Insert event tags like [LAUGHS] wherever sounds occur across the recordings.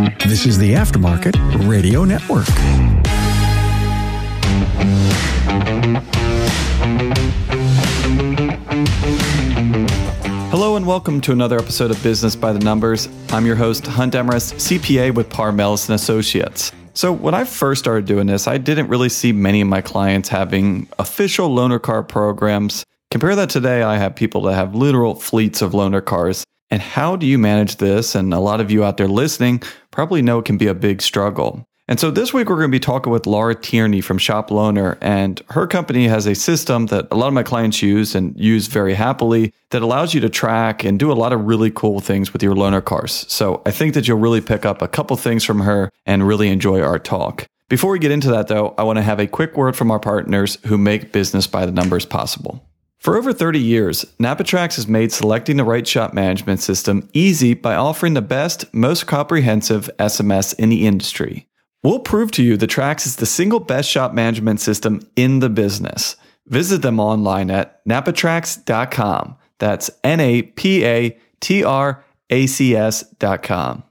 This is the Aftermarket Radio Network. Hello and welcome to another episode of Business by the Numbers. I'm your host, Hunt Demarest, CPA with Paar Melis and Associates. So, when I first started doing this, I didn't really see many of my clients having official loaner car programs. Compare that today, I have people that have literal fleets of loaner cars. And how do you manage this? And a lot of you out there listening probably know it can be a big struggle. And so this week we're going to be talking with Laura Tierney from ShopLoaner, and her company has a system that a lot of my clients use and use very happily that allows you to track and do a lot of really cool things with your loaner cars. So I think that you'll really pick up a couple things from her and really enjoy our talk. Before we get into that though, I want to have a quick word from our partners who make business by the numbers possible. For over 30 years, NAPA TRACS has made selecting the right shop management system easy by offering the best, most comprehensive SMS in the industry. We'll prove to you that TRACS is the single best shop management system in the business. Visit them online at napatracs.com. That's N A P A T R A C S.com.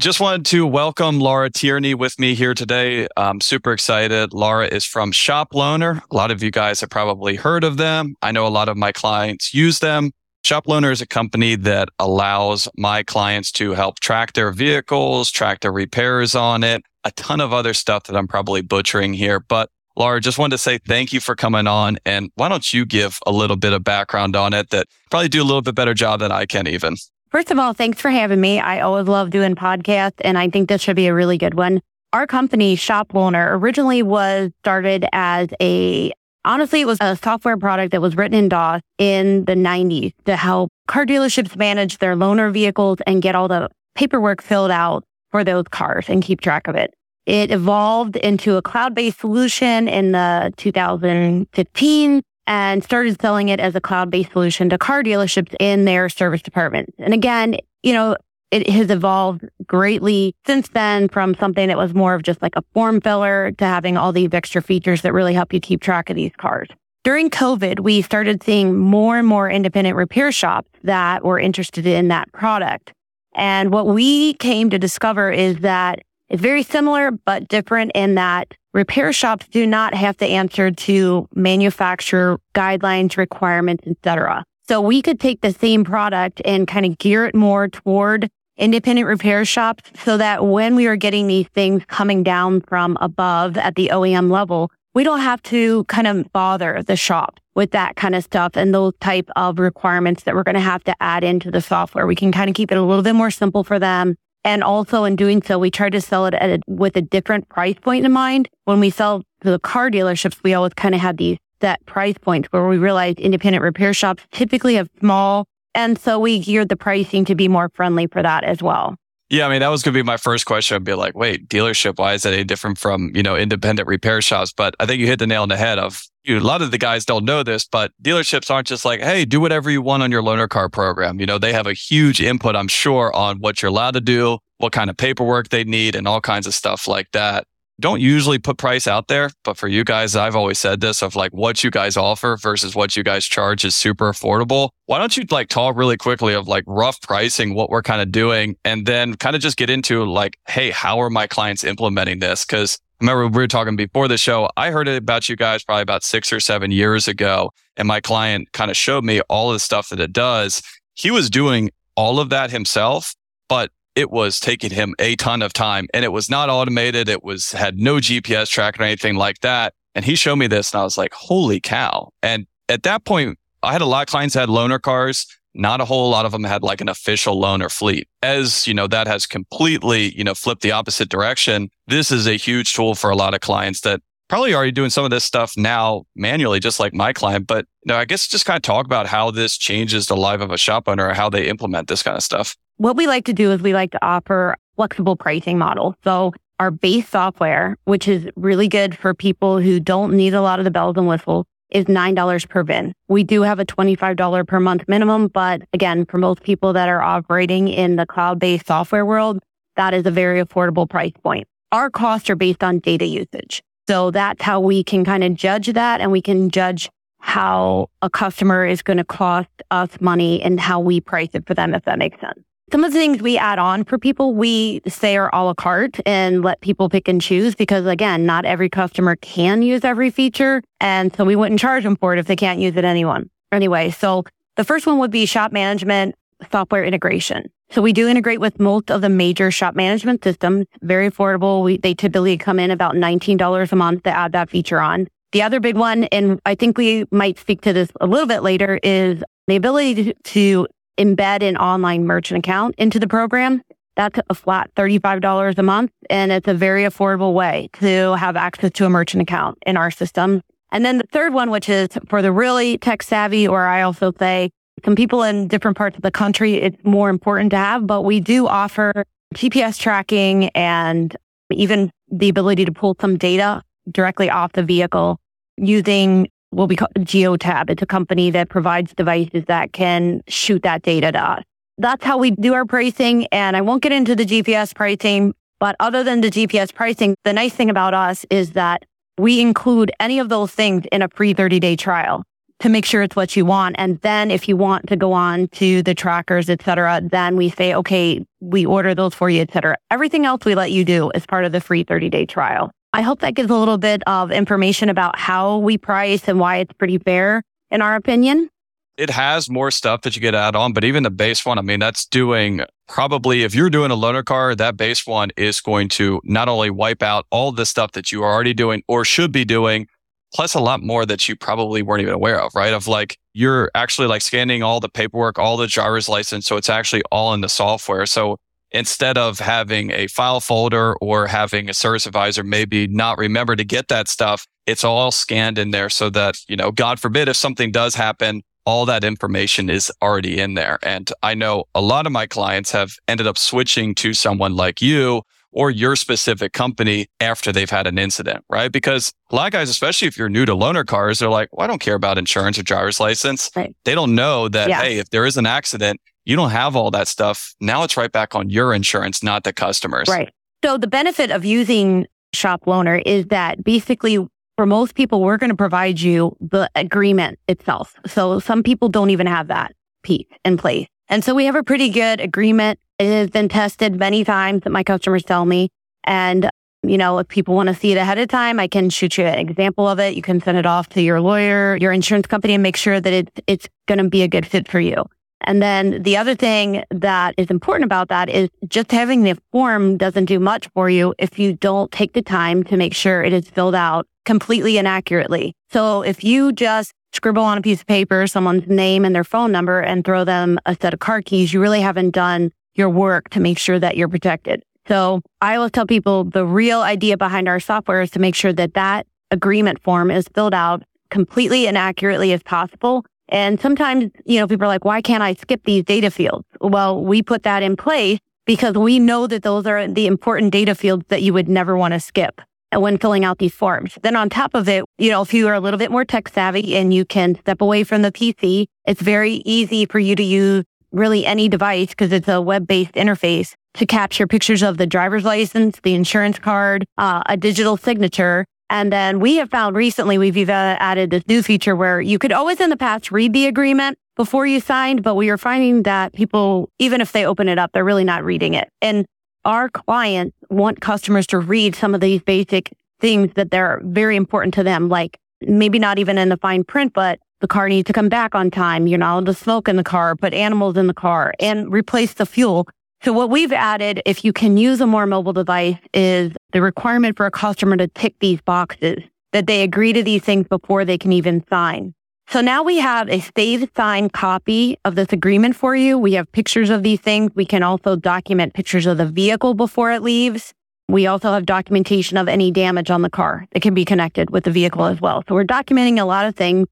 Just wanted to welcome Laura Tierney with me here today. I'm super excited. Laura is from ShopLoaner. A lot of you guys have probably heard of them. I know a lot of my clients use them. ShopLoaner is a company that allows my clients to help track their vehicles, track their repairs on it, a ton of other stuff that I'm probably butchering here. But Laura, just wanted to say thank you for coming on. And why don't you give a little bit of background on it that probably do a little bit better job than I can even? First of all, thanks for having me. I always love doing podcasts and I think this should be a really good one. Our company, ShopLoaner, originally was started as a, honestly, it was a software product that was written in DOS in the 90s to help car dealerships manage their loaner vehicles and get all the paperwork filled out for those cars and keep track of it. It evolved into a cloud-based solution in the 2015 and started selling it as a cloud-based solution to car dealerships in their service departments. And again, you know, it has evolved greatly since then from something that was more of just like a form filler to having all these extra features that really help you keep track of these cars. During COVID, we started seeing more and more independent repair shops that were interested in that product. And what we came to discover is that it's very similar, but different in that repair shops do not have to answer to manufacturer guidelines, requirements, etc. So we could take the same product and kind of gear it more toward independent repair shops so that when we are getting these things coming down from above at the OEM level, we don't have to kind of bother the shop with that kind of stuff and those type of requirements that we're going to have to add into the software. We can kind of keep it a little bit more simple for them. And also in doing so, we try to sell it a, with a different price point in mind. When we sell to the car dealerships, we always kind of have these set price point where we realize independent repair shops typically have small. And so we geared the pricing to be more friendly for that as well. Yeah, I mean, that was going to be my first question. I'd be like, wait, dealership, why is that any different from, you know, independent repair shops? But I think you hit the nail on the head of you know, a lot of the guys don't know this, but dealerships aren't just like, hey, do whatever you want on your loaner car program. You know, they have a huge input, I'm sure, on what you're allowed to do, what kind of paperwork they need, and all kinds of stuff like that don't usually put price out there, but for you guys, I've always said this of like what you guys offer versus what you guys charge is super affordable. Why don't you like talk really quickly of like rough pricing, what we're kind of doing, and then kind of just get into like, hey, how are my clients implementing this? Cause I remember we were talking before the show. I heard about you guys probably about six or seven years ago. And my client kind of showed me all of the stuff that it does. He was doing all of that himself, but it was taking him a ton of time and it was not automated. It was had no GPS tracker or anything like that. And he showed me this and I was like, holy cow. And at that point, I had a lot of clients had loaner cars. Not a whole lot of them had like an official loaner fleet. As you know, that has completely, you know, flipped the opposite direction. This is a huge tool for a lot of clients that probably already doing some of this stuff now manually, just like my client. But you know, I guess just kind of talk about how this changes the life of a shop owner or how they implement this kind of stuff. What we like to do is we like to offer flexible pricing model. So our base software, which is really good for people who don't need a lot of the bells and whistles, is $9 per VIN. We do have a $25 per month minimum, but again, for most people that are operating in the cloud-based software world, that is a very affordable price point. Our costs are based on data usage. So that's how we can kind of judge that and we can judge how a customer is going to cost us money and how we price it for them, if that makes sense. Some of the things we add on for people, we say are a la carte and let people pick and choose because again, not every customer can use every feature. And so we wouldn't charge them for it if they can't use it anyone. Anyway, so the first one would be shop management software integration. So we do integrate with most of the major shop management systems, very affordable. We, they typically come in about $19 a month to add that feature on. The other big one, and I think we might speak to this a little bit later, is the ability to, embed an online merchant account into the program. That's a flat $35 a month. And it's a very affordable way to have access to a merchant account in our system. And then the third one, which is for the really tech savvy, or I also say some people in different parts of the country, it's more important to have, but we do offer GPS tracking and even the ability to pull some data directly off the vehicle using what we call Geotab. It's a company that provides devices that can shoot that data to us. That's how we do our pricing. And I won't get into the GPS pricing, but other than the GPS pricing, the nice thing about us is that we include any of those things in a free 30 day trial to make sure it's what you want. And then if you want to go on to the trackers, et cetera, then we say, okay, we order those for you, et cetera. Everything else we let you do as part of the free 30 day trial. I hope that gives a little bit of information about how we price and why it's pretty fair in our opinion. It has more stuff that you get add on, but even the base one, I mean, that's doing probably if you're doing a loaner car, that base one is going to not only wipe out all the stuff that you are already doing or should be doing, plus a lot more that you probably weren't even aware of, right? Of like, you're actually like scanning all the paperwork, all the driver's license. So it's actually all in the software. So instead of having a file folder or having a service advisor maybe not remember to get that stuff, it's all scanned in there so that, you know, God forbid if something does happen, all that information is already in there. And I know a lot of my clients have ended up switching to someone like you or your specific company after they've had an incident, right? Because a lot of guys, especially if you're new to loaner cars, they're like, well, I don't care about insurance or driver's license. Right. They don't know that, yeah. hey, if there is an accident, you don't have all that stuff. Now it's right back on your insurance, not the customers. Right. So the benefit of using ShopLoaner is that basically for most people, we're going to provide you the agreement itself. So some people don't even have that piece in place. And so we have a pretty good agreement. It has been tested many times that my customers tell me. And, you know, if people want to see it ahead of time, I can shoot you an example of it. You can send it off to your lawyer, your insurance company and make sure that it, it's going to be a good fit for you. And then the other thing that is important about that is just having the form doesn't do much for you if you don't take the time to make sure it is filled out completely and accurately. So if you just scribble on a piece of paper someone's name and their phone number and throw them a set of car keys, you really haven't done your work to make sure that you're protected. So I always tell people the real idea behind our software is to make sure that that agreement form is filled out completely and accurately as possible and sometimes, you know, people are like, why can't I skip these data fields? Well, we put that in place because we know that those are the important data fields that you would never want to skip when filling out these forms. Then on top of it, you know, if you are a little bit more tech savvy and you can step away from the PC, it's very easy for you to use really any device because it's a web-based interface to capture pictures of the driver's license, the insurance card, uh, a digital signature, and then we have found recently we've even added this new feature where you could always in the past read the agreement before you signed, but we are finding that people, even if they open it up, they're really not reading it. And our clients want customers to read some of these basic things that they're very important to them, like maybe not even in the fine print, but the car needs to come back on time. You're not allowed to smoke in the car, put animals in the car and replace the fuel. So what we've added, if you can use a more mobile device, is the requirement for a customer to tick these boxes, that they agree to these things before they can even sign. So now we have a saved signed copy of this agreement for you. We have pictures of these things. We can also document pictures of the vehicle before it leaves. We also have documentation of any damage on the car that can be connected with the vehicle as well. So we're documenting a lot of things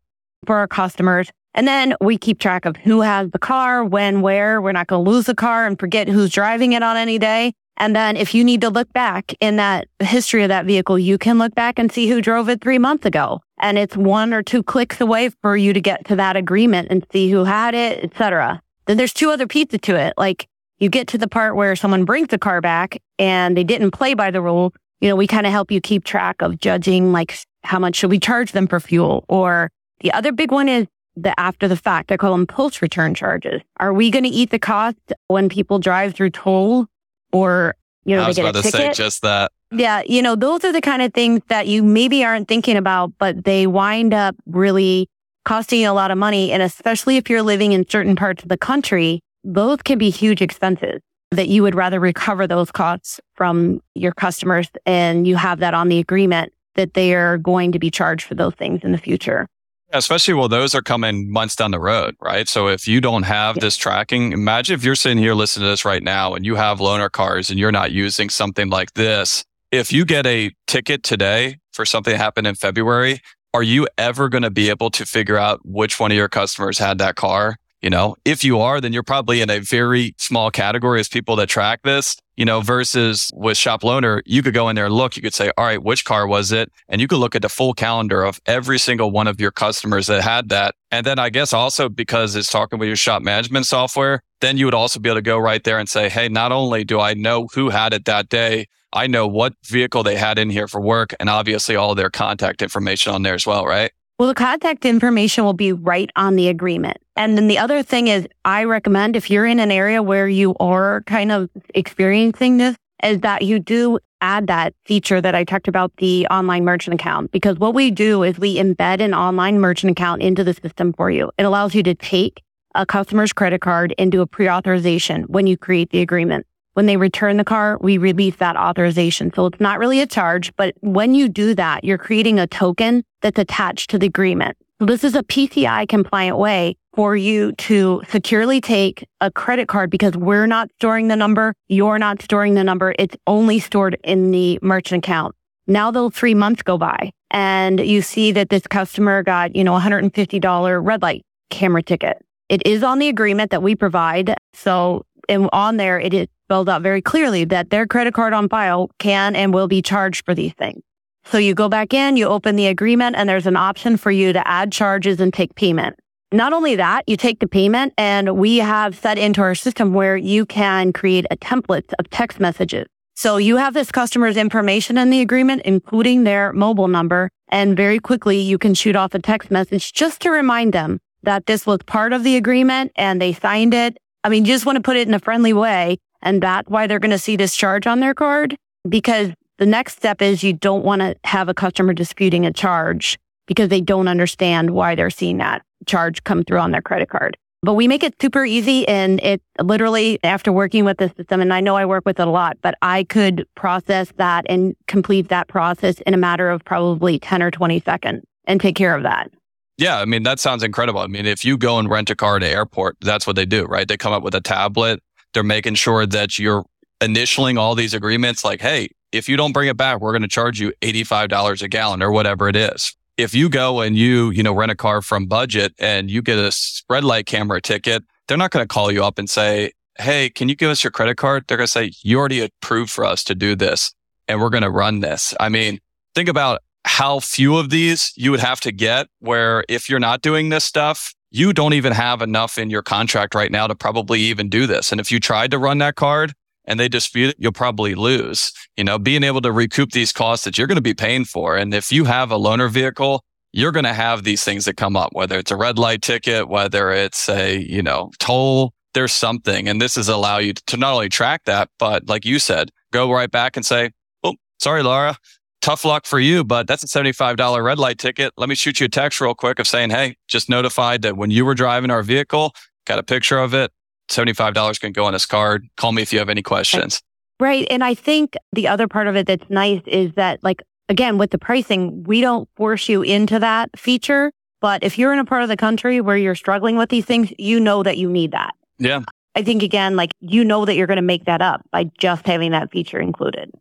for our customers. And then we keep track of who has the car, when, where. We're not going to lose the car and forget who's driving it on any day. And then if you need to look back in that history of that vehicle, you can look back and see who drove it three months ago. And it's one or two clicks away for you to get to that agreement and see who had it, etc. Then there's two other pieces to it. Like you get to the part where someone brings the car back and they didn't play by the rule. You know, we kind of help you keep track of judging like how much should we charge them for fuel or the other big one is the after the fact. I call them pulse return charges. Are we going to eat the cost when people drive through toll or, you know, I was they get about a to ticket? say just that. Yeah, you know, those are the kind of things that you maybe aren't thinking about, but they wind up really costing you a lot of money. And especially if you're living in certain parts of the country, those can be huge expenses that you would rather recover those costs from your customers and you have that on the agreement that they are going to be charged for those things in the future. Especially while those are coming months down the road, right? So if you don't have this tracking, imagine if you're sitting here listening to this right now and you have loaner cars and you're not using something like this. If you get a ticket today for something that happened in February, are you ever going to be able to figure out which one of your customers had that car? You know, if you are, then you're probably in a very small category as people that track this, you know, versus with ShopLoaner, you could go in there and look, you could say, all right, which car was it? And you could look at the full calendar of every single one of your customers that had that. And then I guess also because it's talking with your shop management software, then you would also be able to go right there and say, Hey, not only do I know who had it that day, I know what vehicle they had in here for work and obviously all their contact information on there as well, right? Well, the contact information will be right on the agreement. And then the other thing is I recommend if you're in an area where you are kind of experiencing this is that you do add that feature that I talked about the online merchant account because what we do is we embed an online merchant account into the system for you. It allows you to take a customer's credit card and do a pre-authorization when you create the agreement. When they return the car, we release that authorization. So it's not really a charge, but when you do that, you're creating a token that's attached to the agreement. This is a PCI compliant way for you to securely take a credit card because we're not storing the number. You're not storing the number. It's only stored in the merchant account. Now those three months go by and you see that this customer got, you know, $150 red light camera ticket. It is on the agreement that we provide. So and on there, it is spelled out very clearly that their credit card on file can and will be charged for these things. So you go back in, you open the agreement and there's an option for you to add charges and take payment. Not only that, you take the payment and we have set into our system where you can create a template of text messages. So you have this customer's information in the agreement, including their mobile number. And very quickly you can shoot off a text message just to remind them that this was part of the agreement and they signed it. I mean, you just want to put it in a friendly way. And that's why they're going to see this charge on their card because the next step is you don't want to have a customer disputing a charge because they don't understand why they're seeing that charge come through on their credit card. But we make it super easy and it literally after working with the system, and I know I work with it a lot, but I could process that and complete that process in a matter of probably 10 or 20 seconds and take care of that. Yeah, I mean, that sounds incredible. I mean, if you go and rent a car at an airport, that's what they do, right? They come up with a tablet. They're making sure that you're initialing all these agreements like, hey, if you don't bring it back, we're going to charge you $85 a gallon or whatever it is. If you go and you, you know, rent a car from budget and you get a red light camera ticket, they're not going to call you up and say, Hey, can you give us your credit card? They're going to say, you already approved for us to do this and we're going to run this. I mean, think about how few of these you would have to get where if you're not doing this stuff, you don't even have enough in your contract right now to probably even do this. And if you tried to run that card, and they dispute it, you'll probably lose. You know, being able to recoup these costs that you're going to be paying for. And if you have a loaner vehicle, you're going to have these things that come up, whether it's a red light ticket, whether it's a, you know, toll, there's something. And this is allow you to not only track that, but like you said, go right back and say, Oh, sorry, Laura. Tough luck for you, but that's a $75 red light ticket. Let me shoot you a text real quick of saying, Hey, just notified that when you were driving our vehicle, got a picture of it. $75 can go on this card. Call me if you have any questions. Right. And I think the other part of it that's nice is that like, again, with the pricing, we don't force you into that feature. But if you're in a part of the country where you're struggling with these things, you know that you need that. Yeah. I think again, like you know that you're going to make that up by just having that feature included.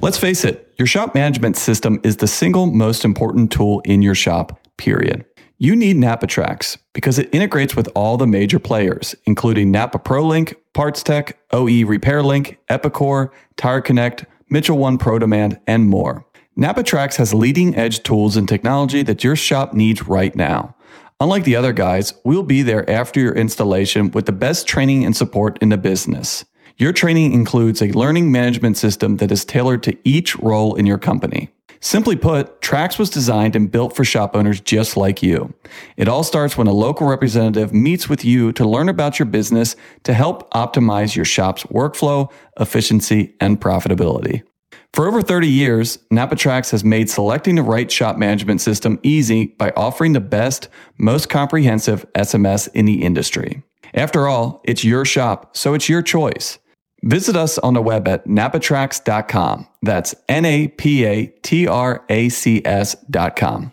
Let's face it, your shop management system is the single most important tool in your shop, period. You need NAPA TRACS because it integrates with all the major players, including Napa ProLink, PartsTech, OE RepairLink, Epicor, Tire Connect, Mitchell One Pro Demand, and more. NAPA TRACS has leading edge tools and technology that your shop needs right now. Unlike the other guys, we'll be there after your installation with the best training and support in the business. Your training includes a learning management system that is tailored to each role in your company. Simply put, TRACS was designed and built for shop owners just like you. It all starts when a local representative meets with you to learn about your business to help optimize your shop's workflow, efficiency, and profitability. For over 30 years, NAPA TRACS has made selecting the right shop management system easy by offering the best, most comprehensive SMS in the industry. After all, it's your shop, so it's your choice. Visit us on the web at napatracs.com. That's N A P A T R A C S.com.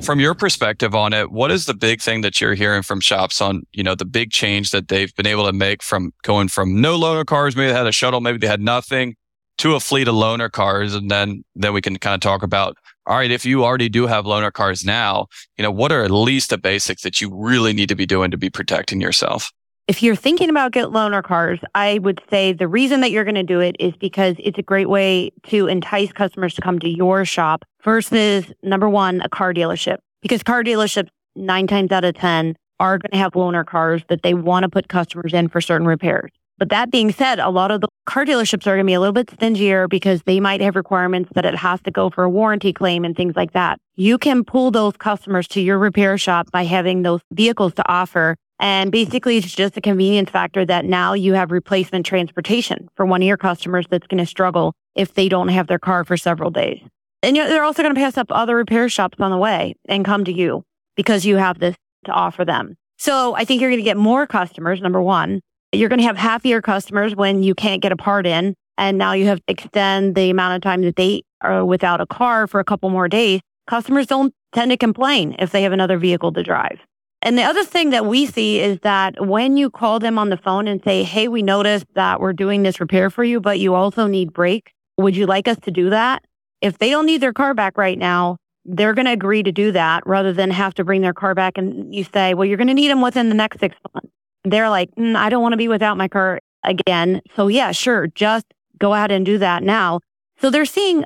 From your perspective on it, what is the big thing that you're hearing from shops on, you know, the big change that they've been able to make from going from no loaner cars, maybe they had a shuttle, maybe they had nothing, to a fleet of loaner cars. And then, then we can kind of talk about, all right, if you already do have loaner cars now, you know, what are at least the basics that you really need to be doing to be protecting yourself? If you're thinking about get loaner cars, I would say the reason that you're going to do it is because it's a great way to entice customers to come to your shop versus number one, a car dealership. Because car dealerships, nine times out of 10, are going to have loaner cars that they want to put customers in for certain repairs. But that being said, a lot of the car dealerships are going to be a little bit stingier because they might have requirements that it has to go for a warranty claim and things like that. You can pull those customers to your repair shop by having those vehicles to offer and basically, it's just a convenience factor that now you have replacement transportation for one of your customers that's going to struggle if they don't have their car for several days. And they're also going to pass up other repair shops on the way and come to you because you have this to offer them. So I think you're going to get more customers. Number one, you're going to have happier customers when you can't get a part in. And now you have to extend the amount of time that they are without a car for a couple more days. Customers don't tend to complain if they have another vehicle to drive. And the other thing that we see is that when you call them on the phone and say, Hey, we noticed that we're doing this repair for you, but you also need brake. Would you like us to do that? If they don't need their car back right now, they're going to agree to do that rather than have to bring their car back. And you say, well, you're going to need them within the next six months. They're like, mm, I don't want to be without my car again. So yeah, sure. Just go ahead and do that now. So they're seeing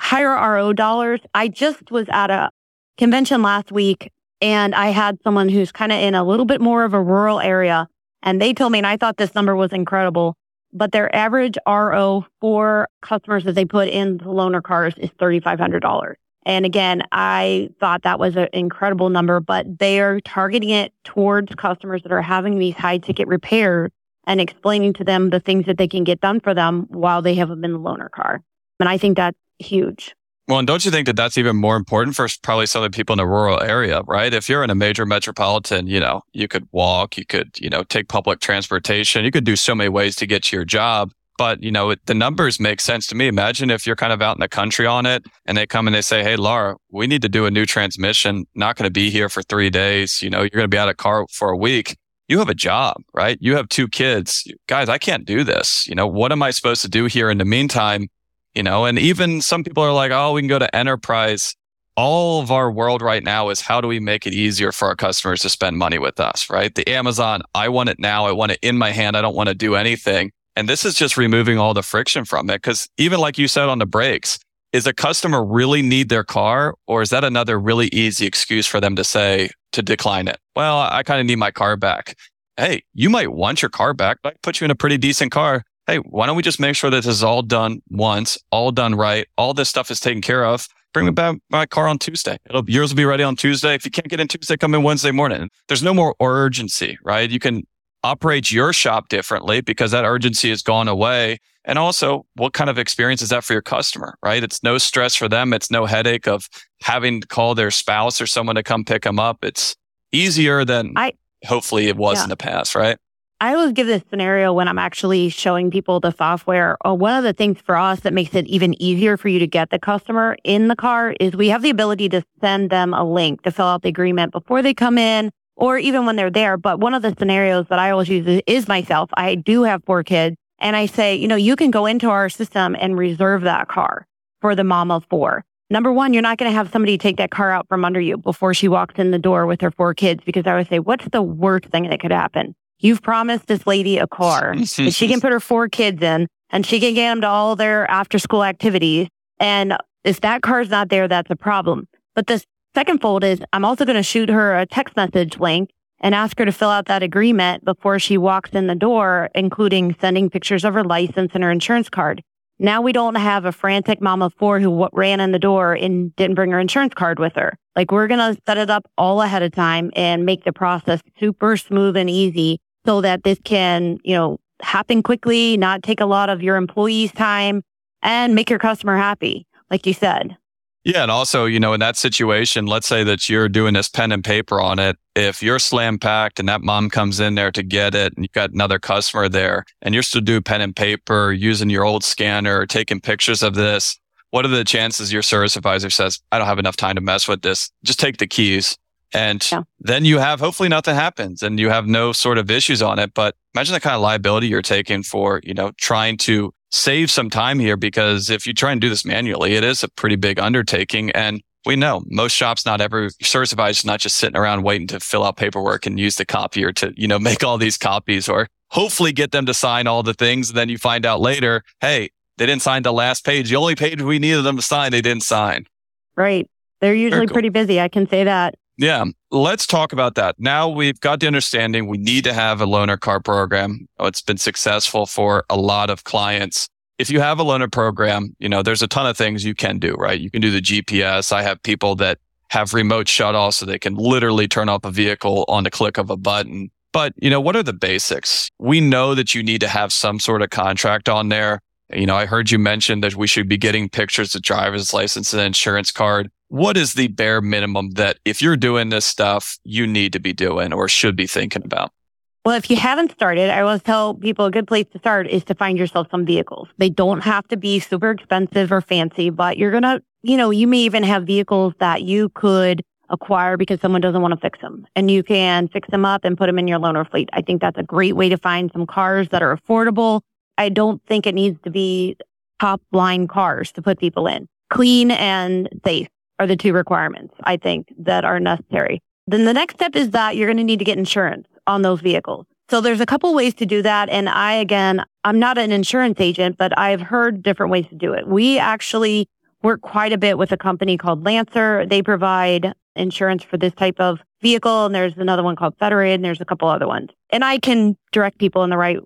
higher RO dollars. I just was at a convention last week and I had someone who's kind of in a little bit more of a rural area and they told me, and I thought this number was incredible, but their average RO for customers that they put in the loaner cars is $3,500. And again, I thought that was an incredible number, but they are targeting it towards customers that are having these high ticket repairs and explaining to them the things that they can get done for them while they have them in the loaner car. And I think that's huge. Well, and don't you think that that's even more important for probably some of the people in a rural area, right? If you're in a major metropolitan, you know, you could walk, you could, you know, take public transportation, you could do so many ways to get to your job. But, you know, it, the numbers make sense to me. Imagine if you're kind of out in the country on it and they come and they say, Hey, Laura, we need to do a new transmission. Not going to be here for three days. You know, you're going to be out of car for a week. You have a job, right? You have two kids. Guys, I can't do this. You know, what am I supposed to do here in the meantime? You know, and even some people are like, oh, we can go to enterprise. All of our world right now is how do we make it easier for our customers to spend money with us, right? The Amazon, I want it now. I want it in my hand. I don't want to do anything. And this is just removing all the friction from it. Cause even like you said on the brakes, is a customer really need their car or is that another really easy excuse for them to say to decline it? Well, I kind of need my car back. Hey, you might want your car back, but I put you in a pretty decent car hey, why don't we just make sure that this is all done once, all done right, all this stuff is taken care of. Bring me back my car on Tuesday. It'll, yours will be ready on Tuesday. If you can't get in Tuesday, come in Wednesday morning. There's no more urgency, right? You can operate your shop differently because that urgency has gone away. And also, what kind of experience is that for your customer, right? It's no stress for them. It's no headache of having to call their spouse or someone to come pick them up. It's easier than I, hopefully it was yeah. in the past, right? I always give this scenario when I'm actually showing people the software. Uh, one of the things for us that makes it even easier for you to get the customer in the car is we have the ability to send them a link to fill out the agreement before they come in or even when they're there. But one of the scenarios that I always use is myself. I do have four kids and I say, you know, you can go into our system and reserve that car for the mom of four. Number one, you're not going to have somebody take that car out from under you before she walks in the door with her four kids because I would say, what's the worst thing that could happen? You've promised this lady a car [LAUGHS] that she can put her four kids in and she can get them to all their after school activities. And if that car's not there, that's a problem. But the second fold is I'm also going to shoot her a text message link and ask her to fill out that agreement before she walks in the door, including sending pictures of her license and her insurance card. Now we don't have a frantic mom of four who ran in the door and didn't bring her insurance card with her. Like we're going to set it up all ahead of time and make the process super smooth and easy so that this can, you know, happen quickly, not take a lot of your employees' time and make your customer happy, like you said. Yeah. And also, you know, in that situation, let's say that you're doing this pen and paper on it. If you're slam packed and that mom comes in there to get it and you've got another customer there and you're still doing pen and paper using your old scanner, taking pictures of this, what are the chances your service advisor says, I don't have enough time to mess with this? Just take the keys. And yeah. then you have hopefully nothing happens and you have no sort of issues on it. But imagine the kind of liability you're taking for, you know, trying to save some time here because if you try and do this manually, it is a pretty big undertaking. And we know most shops, not every service advisor is not just sitting around waiting to fill out paperwork and use the copier to, you know, [LAUGHS] make all these copies or hopefully get them to sign all the things. And then you find out later, hey, they didn't sign the last page. The only page we needed them to sign, they didn't sign. Right. They're usually cool. pretty busy. I can say that. Yeah. Let's talk about that. Now we've got the understanding we need to have a loaner car program. Oh, it's been successful for a lot of clients. If you have a loaner program, you know, there's a ton of things you can do, right? You can do the GPS. I have people that have remote shut off so they can literally turn off a vehicle on the click of a button. But, you know, what are the basics? We know that you need to have some sort of contract on there. You know, I heard you mention that we should be getting pictures of driver's license and insurance card what is the bare minimum that if you're doing this stuff, you need to be doing or should be thinking about? Well, if you haven't started, I always tell people a good place to start is to find yourself some vehicles. They don't have to be super expensive or fancy, but you're going to, you know, you may even have vehicles that you could acquire because someone doesn't want to fix them and you can fix them up and put them in your loaner fleet. I think that's a great way to find some cars that are affordable. I don't think it needs to be top line cars to put people in. Clean and safe are the two requirements I think that are necessary. Then the next step is that you're going to need to get insurance on those vehicles. So there's a couple ways to do that. And I, again, I'm not an insurance agent, but I've heard different ways to do it. We actually work quite a bit with a company called Lancer. They provide insurance for this type of vehicle. And there's another one called Federated and there's a couple other ones. And I can direct people in the right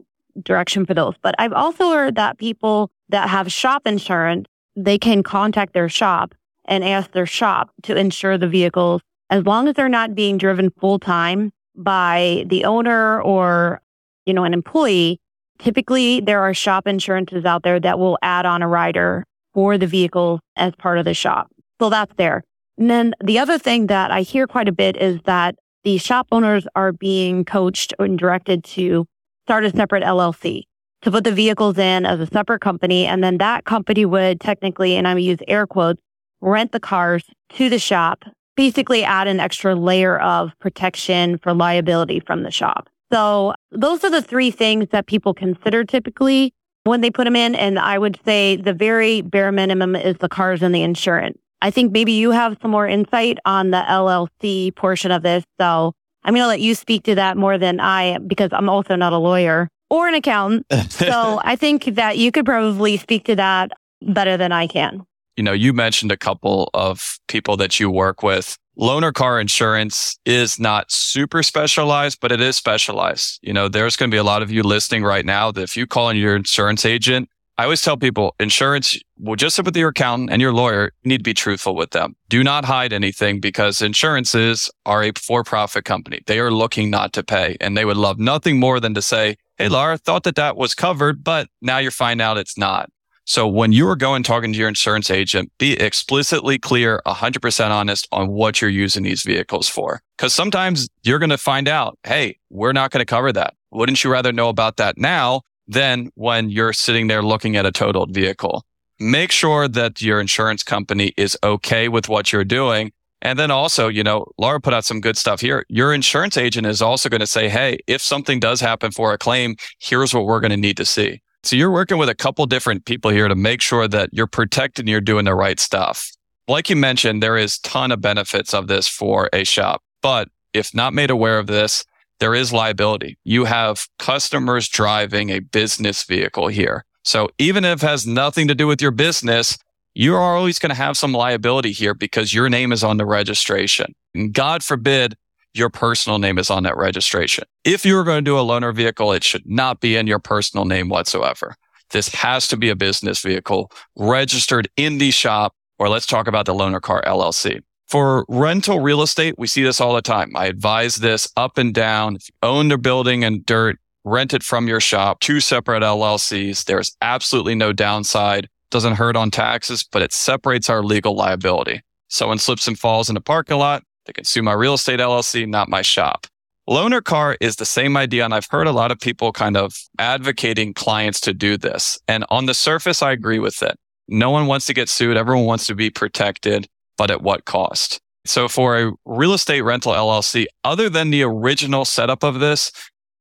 direction for those. But I've also heard that people that have shop insurance, they can contact their shop and ask their shop to insure the vehicles as long as they're not being driven full time by the owner or, you know, an employee. Typically, there are shop insurances out there that will add on a rider for the vehicle as part of the shop. So that's there. And then the other thing that I hear quite a bit is that the shop owners are being coached and directed to start a separate LLC to put the vehicles in as a separate company. And then that company would technically, and I'm use air quotes, rent the cars to the shop, basically add an extra layer of protection for liability from the shop. So those are the three things that people consider typically when they put them in. And I would say the very bare minimum is the cars and the insurance. I think maybe you have some more insight on the LLC portion of this. So I'm going to let you speak to that more than I, because I'm also not a lawyer or an accountant. [LAUGHS] so I think that you could probably speak to that better than I can you know, you mentioned a couple of people that you work with. Loaner car insurance is not super specialized, but it is specialized. You know, there's going to be a lot of you listening right now that if you call in your insurance agent, I always tell people insurance will just sit with your accountant and your lawyer. You need to be truthful with them. Do not hide anything because insurances are a for profit company. They are looking not to pay and they would love nothing more than to say, Hey, Laura, thought that that was covered, but now you're finding out it's not. So when you are going talking to your insurance agent, be explicitly clear, 100% honest on what you're using these vehicles for. Cause sometimes you're going to find out, Hey, we're not going to cover that. Wouldn't you rather know about that now than when you're sitting there looking at a totaled vehicle? Make sure that your insurance company is okay with what you're doing. And then also, you know, Laura put out some good stuff here. Your insurance agent is also going to say, Hey, if something does happen for a claim, here's what we're going to need to see. So you're working with a couple different people here to make sure that you're protecting, you're doing the right stuff. Like you mentioned, there is ton of benefits of this for a shop, but if not made aware of this, there is liability. You have customers driving a business vehicle here. So even if it has nothing to do with your business, you are always going to have some liability here because your name is on the registration. And God forbid your personal name is on that registration. If you are going to do a loaner vehicle, it should not be in your personal name whatsoever. this has to be a business vehicle registered in the shop, or let's talk about the loaner car LLC. For rental real estate, we see this all the time. I advise this up and down. If you own the building and dirt, rent it from your shop, two separate LLCs. There's absolutely no downside. Doesn't hurt on taxes, but it separates our legal liability. Someone slips and falls in the parking lot, they can sue my real estate LLC, not my shop. Loaner car is the same idea. And I've heard a lot of people kind of advocating clients to do this. And on the surface, I agree with it. No one wants to get sued. Everyone wants to be protected, but at what cost? So for a real estate rental LLC, other than the original setup of this,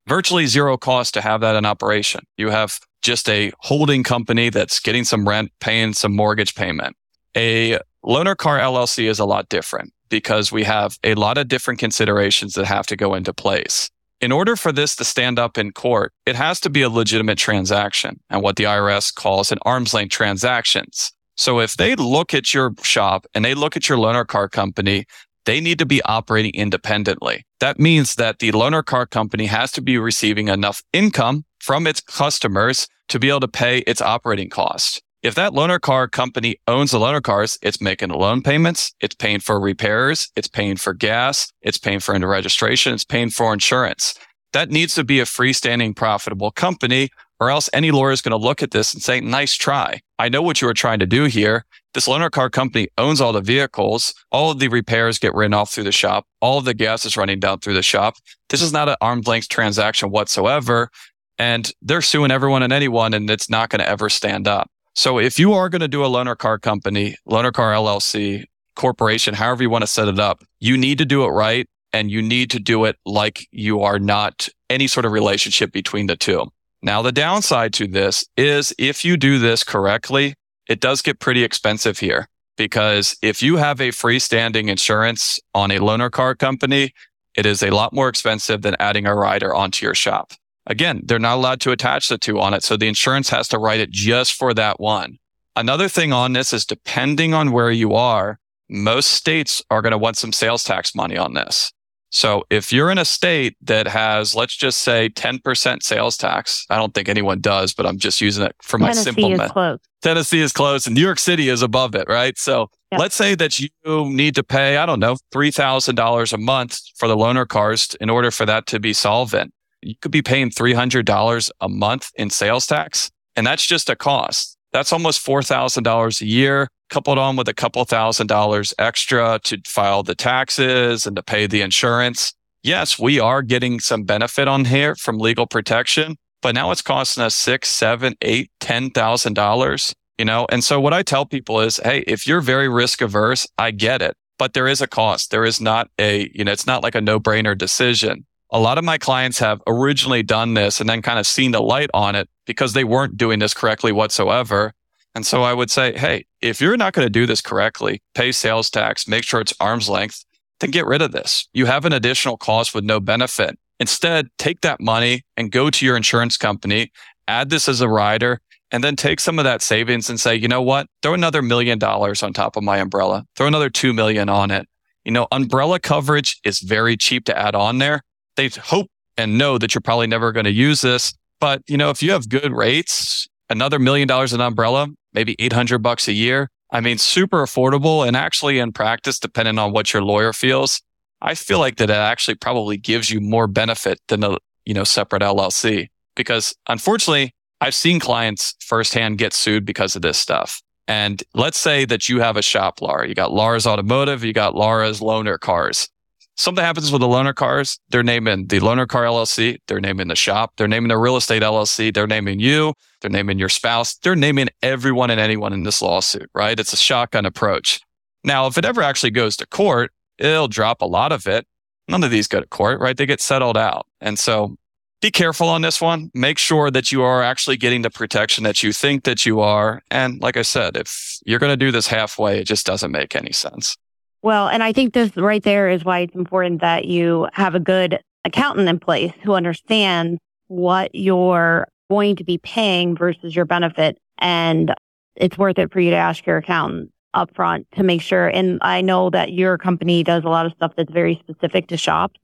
virtually zero cost to have that in operation. You have just a holding company that's getting some rent, paying some mortgage payment. A loaner car LLC is a lot different because we have a lot of different considerations that have to go into place. In order for this to stand up in court, it has to be a legitimate transaction and what the IRS calls an arm's length transactions. So if they look at your shop and they look at your loaner car company, they need to be operating independently. That means that the loaner car company has to be receiving enough income from its customers to be able to pay its operating costs. If that loaner car company owns the loaner cars, it's making the loan payments, it's paying for repairs, it's paying for gas, it's paying for registration, it's paying for insurance. That needs to be a freestanding profitable company or else any lawyer is going to look at this and say, nice try. I know what you were trying to do here. This loaner car company owns all the vehicles. All of the repairs get written off through the shop. All of the gas is running down through the shop. This is not an arm's length transaction whatsoever. And they're suing everyone and anyone and it's not going to ever stand up. So if you are going to do a loaner car company, loaner car LLC, corporation, however you want to set it up, you need to do it right. And you need to do it like you are not any sort of relationship between the two. Now, the downside to this is if you do this correctly, it does get pretty expensive here because if you have a freestanding insurance on a loaner car company, it is a lot more expensive than adding a rider onto your shop. Again, they're not allowed to attach the two on it. So the insurance has to write it just for that one. Another thing on this is depending on where you are, most states are going to want some sales tax money on this. So if you're in a state that has, let's just say 10% sales tax, I don't think anyone does, but I'm just using it for my Tennessee simple is math. close. Tennessee is close and New York City is above it, right? So Yeah. let's say that you need to pay, I don't know, $3,000 a month for the loaner cars in order for that to be solvent. You could be paying $300 a month in sales tax. And that's just a cost. That's almost $4,000 a year coupled on with a couple thousand dollars extra to file the taxes and to pay the insurance. Yes, we are getting some benefit on here from legal protection, but now it's costing us six, seven, eight, ten thousand dollars. You know, and so what I tell people is, hey, if you're very risk averse, I get it, but there is a cost. There is not a, you know, it's not like a no brainer decision. A lot of my clients have originally done this and then kind of seen the light on it because they weren't doing this correctly whatsoever. And so I would say, hey, if you're not going to do this correctly, pay sales tax, make sure it's arm's length, then get rid of this. You have an additional cost with no benefit. Instead, take that money and go to your insurance company, add this as a rider, and then take some of that savings and say, you know what? Throw another million dollars on top of my umbrella. Throw another two million on it. You know, umbrella coverage is very cheap to add on there. They hope and know that you're probably never going to use this. But, you know, if you have good rates, another million dollars in umbrella, maybe 800 bucks a year. I mean, super affordable and actually in practice, depending on what your lawyer feels, I feel like that it actually probably gives you more benefit than a, you know, separate LLC because unfortunately I've seen clients firsthand get sued because of this stuff. And let's say that you have a shop, Laura. You got Laura's Automotive, you got Laura's Loaner Cars. Something happens with the loaner cars, they're naming the loaner car LLC, they're naming the shop, they're naming the real estate LLC, they're naming you, they're naming your spouse, they're naming everyone and anyone in this lawsuit, right? It's a shotgun approach. Now, if it ever actually goes to court, it'll drop a lot of it. None of these go to court, right? They get settled out. And so be careful on this one. Make sure that you are actually getting the protection that you think that you are. And like I said, if you're going to do this halfway, it just doesn't make any sense. Well, and I think this right there is why it's important that you have a good accountant in place who understands what you're going to be paying versus your benefit. And it's worth it for you to ask your accountant upfront to make sure. And I know that your company does a lot of stuff that's very specific to shops.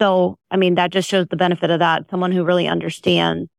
So, I mean, that just shows the benefit of that. Someone who really understands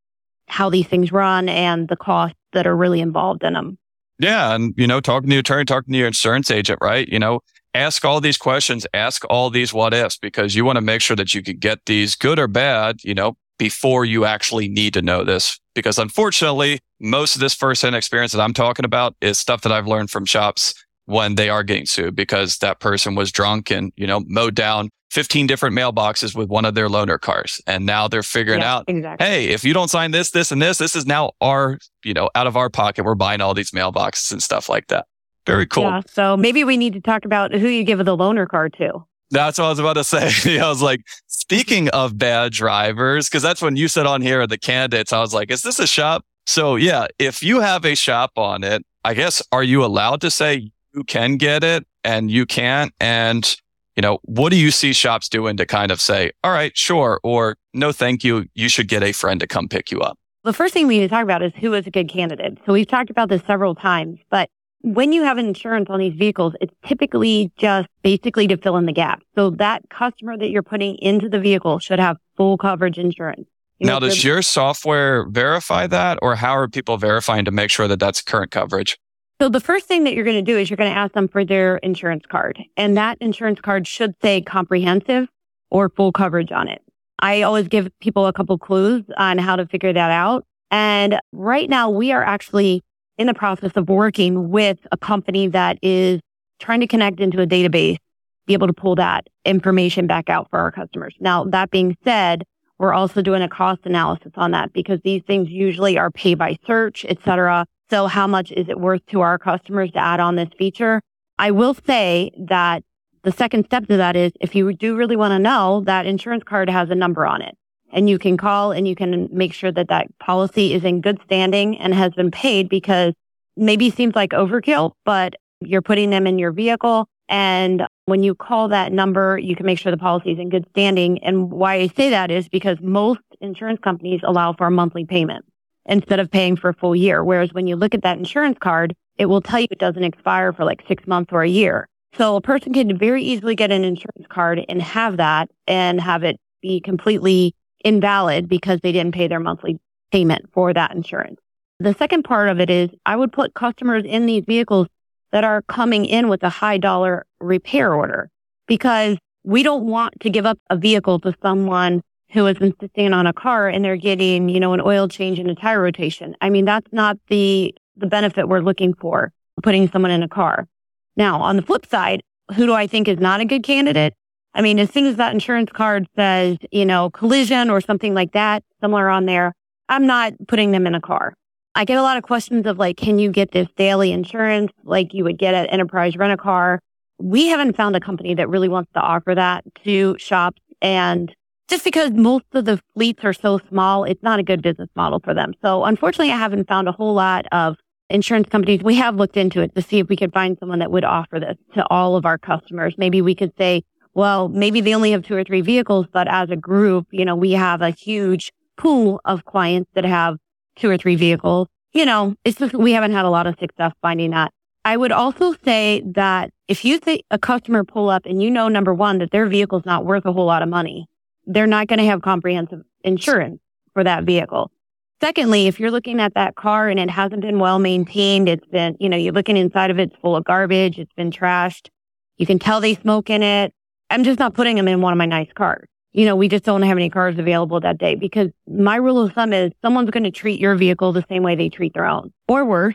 how these things run and the costs that are really involved in them. Yeah. And, you know, talking to your attorney, talking to your insurance agent, right? You know, ask all these questions, ask all these what ifs, because you want to make sure that you can get these good or bad, you know, before you actually need to know this. Because unfortunately, most of this firsthand experience that I'm talking about is stuff that I've learned from shops when they are getting sued because that person was drunk and, you know, mowed down 15 different mailboxes with one of their loaner cars. And now they're figuring Yeah, out, exactly. hey, if you don't sign this, this, and this, this is now our, you know, out of our pocket. We're buying all these mailboxes and stuff like that. Very cool. Yeah. So maybe we need to talk about who you give the loaner car to. That's what I was about to say. [LAUGHS] I was like, speaking of bad drivers, because that's when you said on here the candidates, I was like, is this a shop? So yeah, if you have a shop on it, I guess, are you allowed to say you can get it and you can't? And, you know, what do you see shops doing to kind of say, all right, sure, or no, thank you. You should get a friend to come pick you up. The first thing we need to talk about is who is a good candidate. So we've talked about this several times, but when you have insurance on these vehicles, it's typically just basically to fill in the gap. So that customer that you're putting into the vehicle should have full coverage insurance. You now, know, does your software verify that or how are people verifying to make sure that that's current coverage? So the first thing that you're going to do is you're going to ask them for their insurance card and that insurance card should say comprehensive or full coverage on it. I always give people a couple clues on how to figure that out. And right now we are actually in the process of working with a company that is trying to connect into a database, be able to pull that information back out for our customers. Now, that being said, we're also doing a cost analysis on that because these things usually are pay by search, et cetera. So how much is it worth to our customers to add on this feature? I will say that the second step to that is if you do really want to know that insurance card has a number on it and you can call and you can make sure that that policy is in good standing and has been paid because maybe seems like overkill, but you're putting them in your vehicle. And when you call that number, you can make sure the policy is in good standing. And why I say that is because most insurance companies allow for a monthly payment instead of paying for a full year. Whereas when you look at that insurance card, it will tell you it doesn't expire for like six months or a year. So a person can very easily get an insurance card and have that and have it be completely invalid because they didn't pay their monthly payment for that insurance. The second part of it is I would put customers in these vehicles that are coming in with a high dollar repair order because we don't want to give up a vehicle to someone who is insisting on a car and they're getting, you know, an oil change and a tire rotation. I mean, that's not the, the benefit we're looking for, putting someone in a car. Now, on the flip side, who do I think is not a good candidate? I mean, as soon as that insurance card says, you know, collision or something like that, somewhere on there, I'm not putting them in a car. I get a lot of questions of like, can you get this daily insurance like you would get at Enterprise Rent a Car? We haven't found a company that really wants to offer that to shops. And just because most of the fleets are so small, it's not a good business model for them. So unfortunately, I haven't found a whole lot of insurance companies. We have looked into it to see if we could find someone that would offer this to all of our customers. Maybe we could say, well, maybe they only have two or three vehicles, but as a group, you know, we have a huge pool of clients that have two or three vehicles. You know, it's just, we haven't had a lot of success finding that. I would also say that if you see a customer pull up and you know, number one, that their vehicle's not worth a whole lot of money, they're not going to have comprehensive insurance for that vehicle. Secondly, if you're looking at that car and it hasn't been well maintained, it's been, you know, you're looking inside of it, it's full of garbage, it's been trashed. You can tell they smoke in it. I'm just not putting them in one of my nice cars. You know, we just don't have any cars available that day because my rule of thumb is someone's going to treat your vehicle the same way they treat their own or worse.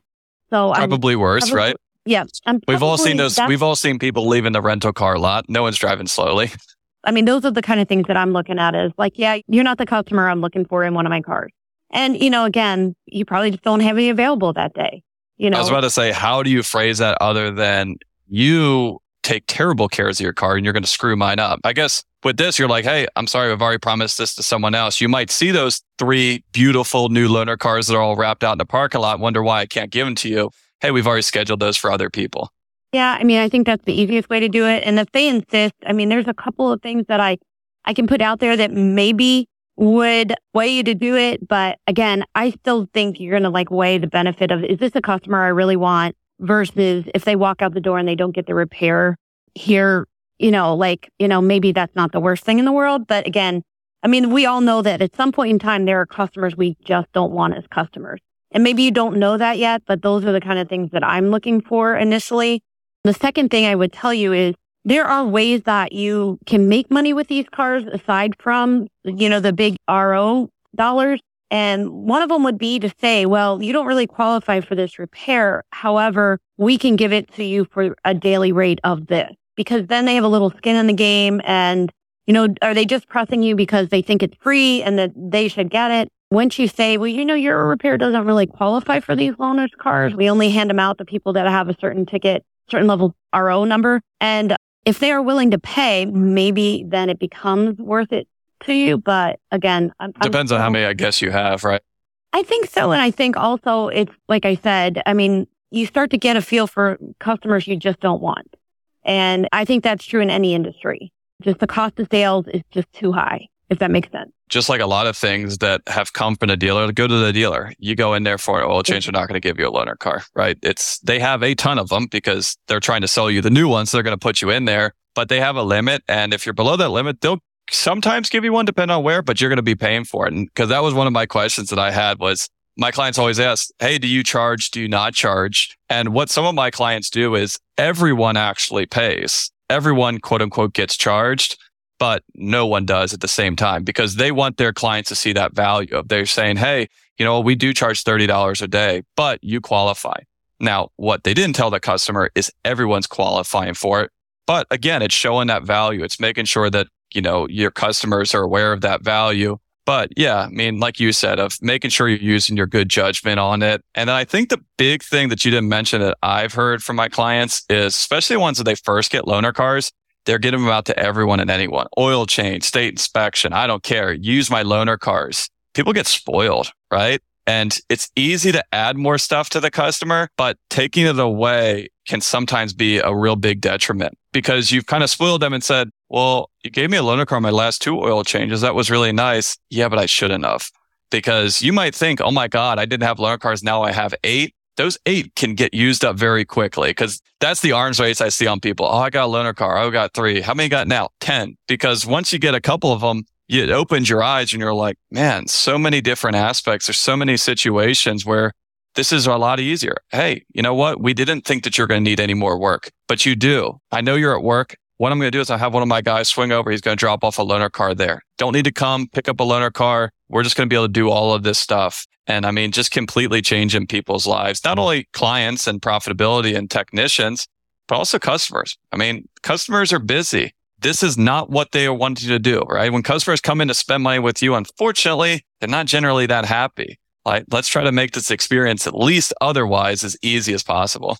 So I'm, Probably worse, probably- right? yeah, I'm We've all seen those. We've all seen people leaving the rental car lot. No one's driving slowly. [LAUGHS] I mean, those are the kind of things that I'm looking at is like, yeah, you're not the customer I'm looking for in one of my cars. And, you know, again, you probably just don't have any available that day. You know, I was about to say, how do you phrase that other than you take terrible cares of your car and you're going to screw mine up? I guess with this, you're like, hey, I'm sorry, I've already promised this to someone else. You might see those three beautiful new loaner cars that are all wrapped out in the parking lot, wonder why I can't give them to you. Hey, we've already scheduled those for other people. Yeah, I mean, I think that's the easiest way to do it. And if they insist, I mean, there's a couple of things that I, I can put out there that maybe would weigh you to do it. But again, I still think you're going to like weigh the benefit of, is this a customer I really want versus if they walk out the door and they don't get the repair here, you know, like, you know, maybe that's not the worst thing in the world. But again, I mean, we all know that at some point in time, there are customers we just don't want as customers. And maybe you don't know that yet, but those are the kind of things that I'm looking for initially. The second thing I would tell you is there are ways that you can make money with these cars aside from, you know, the big RO dollars. And one of them would be to say, well, you don't really qualify for this repair. However, we can give it to you for a daily rate of this because then they have a little skin in the game. And, you know, are they just pressing you because they think it's free and that they should get it? Once you say, well, you know, your repair doesn't really qualify for these loaners cars. We only hand them out to people that have a certain ticket, certain level RO number. And if they are willing to pay, maybe then it becomes worth it to you. But again, I'm, depends I'm, on how many I guess you have, right? I think so. And I think also it's like I said, I mean, you start to get a feel for customers you just don't want. And I think that's true in any industry. Just the cost of sales is just too high, if that makes sense. Just like a lot of things that have come from a dealer, go to the dealer. You go in there for an oil change, they're not going to give you a loaner car, right? It's, they have a ton of them because they're trying to sell you the new ones. So they're going to put you in there, but they have a limit. And if you're below that limit, they'll sometimes give you one depending on where, but you're going to be paying for it. Because that was one of my questions that I had was my clients always ask, Hey, do you charge? Do you not charge? And what some of my clients do is everyone actually pays. Everyone quote unquote gets charged, but no one does at the same time because they want their clients to see that value of they're saying, Hey, you know, we do charge $30 a day, but you qualify. Now, what they didn't tell the customer is everyone's qualifying for it. But again, it's showing that value. It's making sure that, you know, your customers are aware of that value but yeah, I mean, like you said, of making sure you're using your good judgment on it. And I think the big thing that you didn't mention that I've heard from my clients is especially ones that they first get loaner cars, they're getting them out to everyone and anyone. Oil change, state inspection. I don't care. Use my loaner cars. People get spoiled, right? And it's easy to add more stuff to the customer, but taking it away can sometimes be a real big detriment because you've kind of spoiled them and said, well, you gave me a loaner car my last two oil changes. That was really nice. Yeah, but I shouldn't have because you might think, oh my God, I didn't have loaner cars. Now I have eight. Those eight can get used up very quickly because that's the arms race I see on people. Oh, I got a loaner car. Oh, I got three. How many got now? 10. Because once you get a couple of them, it opens your eyes and you're like, man, so many different aspects. There's so many situations where this is a lot easier. Hey, you know what? We didn't think that you're going to need any more work, but you do. I know you're at work. What I'm going to do is I have one of my guys swing over. He's going to drop off a loaner car there. Don't need to come pick up a loaner car. We're just going to be able to do all of this stuff. And I mean, just completely changing people's lives, not only clients and profitability and technicians, but also customers. I mean, customers are busy. This is not what they are wanting to do, right? When customers come in to spend money with you, unfortunately, they're not generally that happy. Like, let's try to make this experience at least otherwise as easy as possible.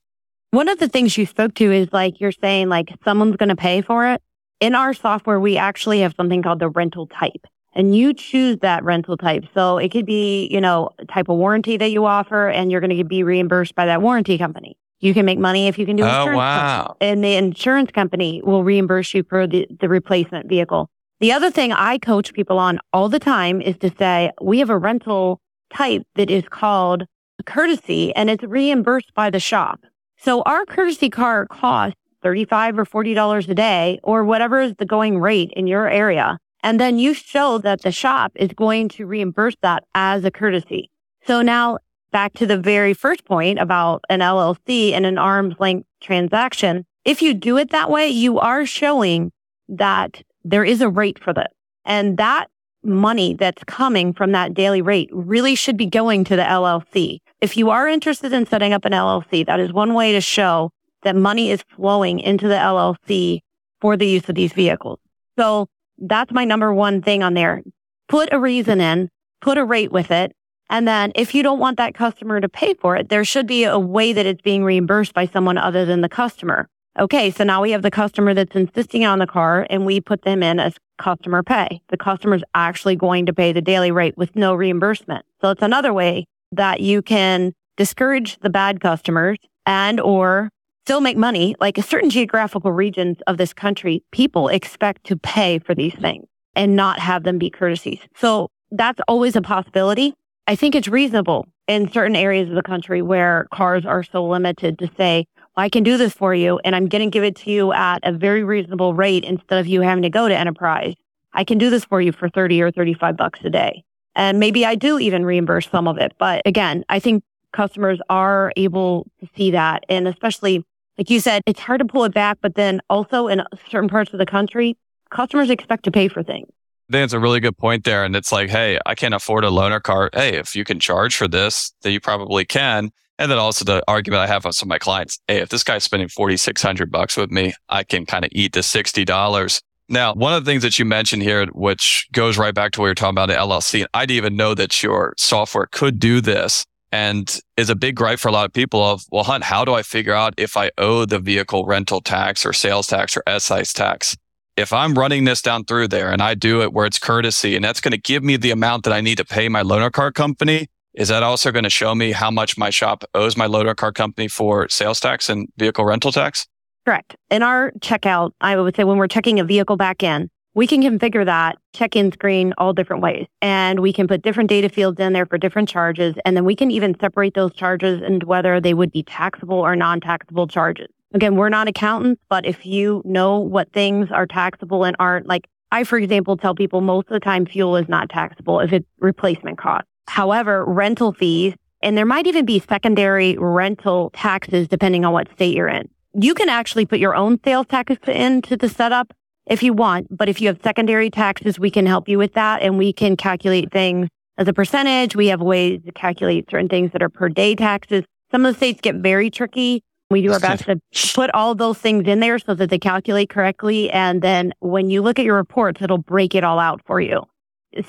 One of the things you spoke to is like you're saying like someone's going to pay for it. In our software, we actually have something called the rental type and you choose that rental type. So it could be, you know, type of warranty that you offer and you're going to be reimbursed by that warranty company. You can make money if you can do oh, wow. and the insurance company will reimburse you for the, the replacement vehicle. The other thing I coach people on all the time is to say, we have a rental type that is called courtesy and it's reimbursed by the shop. So our courtesy car costs 35 or $40 a day or whatever is the going rate in your area. And then you show that the shop is going to reimburse that as a courtesy. So now back to the very first point about an LLC and an arm's length transaction. If you do it that way, you are showing that there is a rate for this. And that money that's coming from that daily rate really should be going to the LLC. If you are interested in setting up an LLC, that is one way to show that money is flowing into the LLC for the use of these vehicles. So that's my number one thing on there. Put a reason in, put a rate with it. And then if you don't want that customer to pay for it, there should be a way that it's being reimbursed by someone other than the customer. Okay. So now we have the customer that's insisting on the car and we put them in as customer pay. The customer's actually going to pay the daily rate with no reimbursement. So it's another way that you can discourage the bad customers and or still make money. Like certain geographical regions of this country, people expect to pay for these things and not have them be courtesies. So that's always a possibility. I think it's reasonable in certain areas of the country where cars are so limited to say, well, I can do this for you and I'm going to give it to you at a very reasonable rate instead of you having to go to enterprise I can do this for you for 30 or 35 bucks a day. And maybe I do even reimburse some of it. But again, I think customers are able to see that. And especially, like you said, it's hard to pull it back. But then also in certain parts of the country, customers expect to pay for things. I think it's a really good point there. And it's like, hey, I can't afford a loaner car. Hey, if you can charge for this, then you probably can. And then also the argument I have with some of my clients, hey, if this guy's spending 4,600 bucks with me, I can kind of eat the $60. Now, one of the things that you mentioned here, which goes right back to what you're talking about the LLC, I didn't even know that your software could do this and is a big gripe for a lot of people of, well, Hunt, how do I figure out if I owe the vehicle rental tax or sales tax or excise tax? If I'm running this down through there and I do it where it's courtesy and that's going to give me the amount that I need to pay my loaner car company, is that also going to show me how much my shop owes my loaner car company for sales tax and vehicle rental tax? Correct. In our checkout, I would say when we're checking a vehicle back in, we can configure that check-in screen all different ways. And we can put different data fields in there for different charges. And then we can even separate those charges and whether they would be taxable or non-taxable charges. Again, we're not accountants, but if you know what things are taxable and aren't, like I, for example, tell people most of the time fuel is not taxable if it's replacement cost. However, rental fees, and there might even be secondary rental taxes depending on what state you're in you can actually put your own sales tax into the setup if you want. But if you have secondary taxes, we can help you with that and we can calculate things as a percentage. We have ways to calculate certain things that are per day taxes. Some of the states get very tricky. We do our best to put all those things in there so that they calculate correctly. And then when you look at your reports, it'll break it all out for you.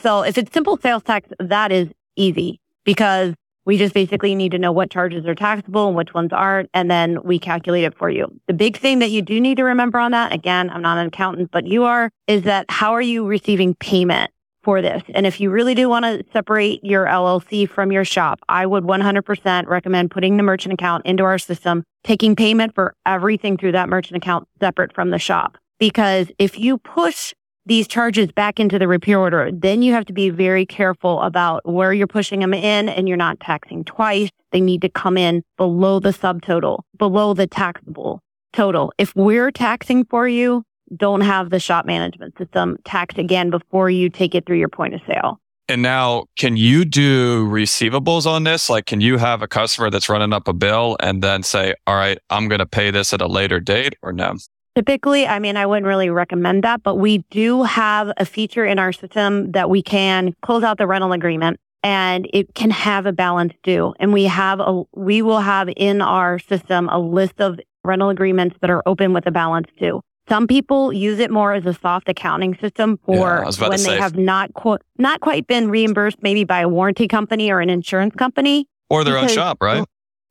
So if it's simple sales tax, that is easy because we just basically need to know what charges are taxable and which ones aren't, and then we calculate it for you. The big thing that you do need to remember on that, again, I'm not an accountant, but you are, is that how are you receiving payment for this? And if you really do want to separate your LLC from your shop, I would 100% recommend putting the merchant account into our system, taking payment for everything through that merchant account separate from the shop. Because if you push these charges back into the repair order, then you have to be very careful about where you're pushing them in and you're not taxing twice. They need to come in below the subtotal, below the taxable total. If we're taxing for you, don't have the shop management system taxed again before you take it through your point of sale. And now, can you do receivables on this? Like, can you have a customer that's running up a bill and then say, all right, I'm going to pay this at a later date or no? Typically, I mean, I wouldn't really recommend that, but we do have a feature in our system that we can close out the rental agreement and it can have a balance due. And we have a, we will have in our system a list of rental agreements that are open with a balance due. Some people use it more as a soft accounting system for yeah, when they have not qu- not quite been reimbursed maybe by a warranty company or an insurance company or their because, own shop, right?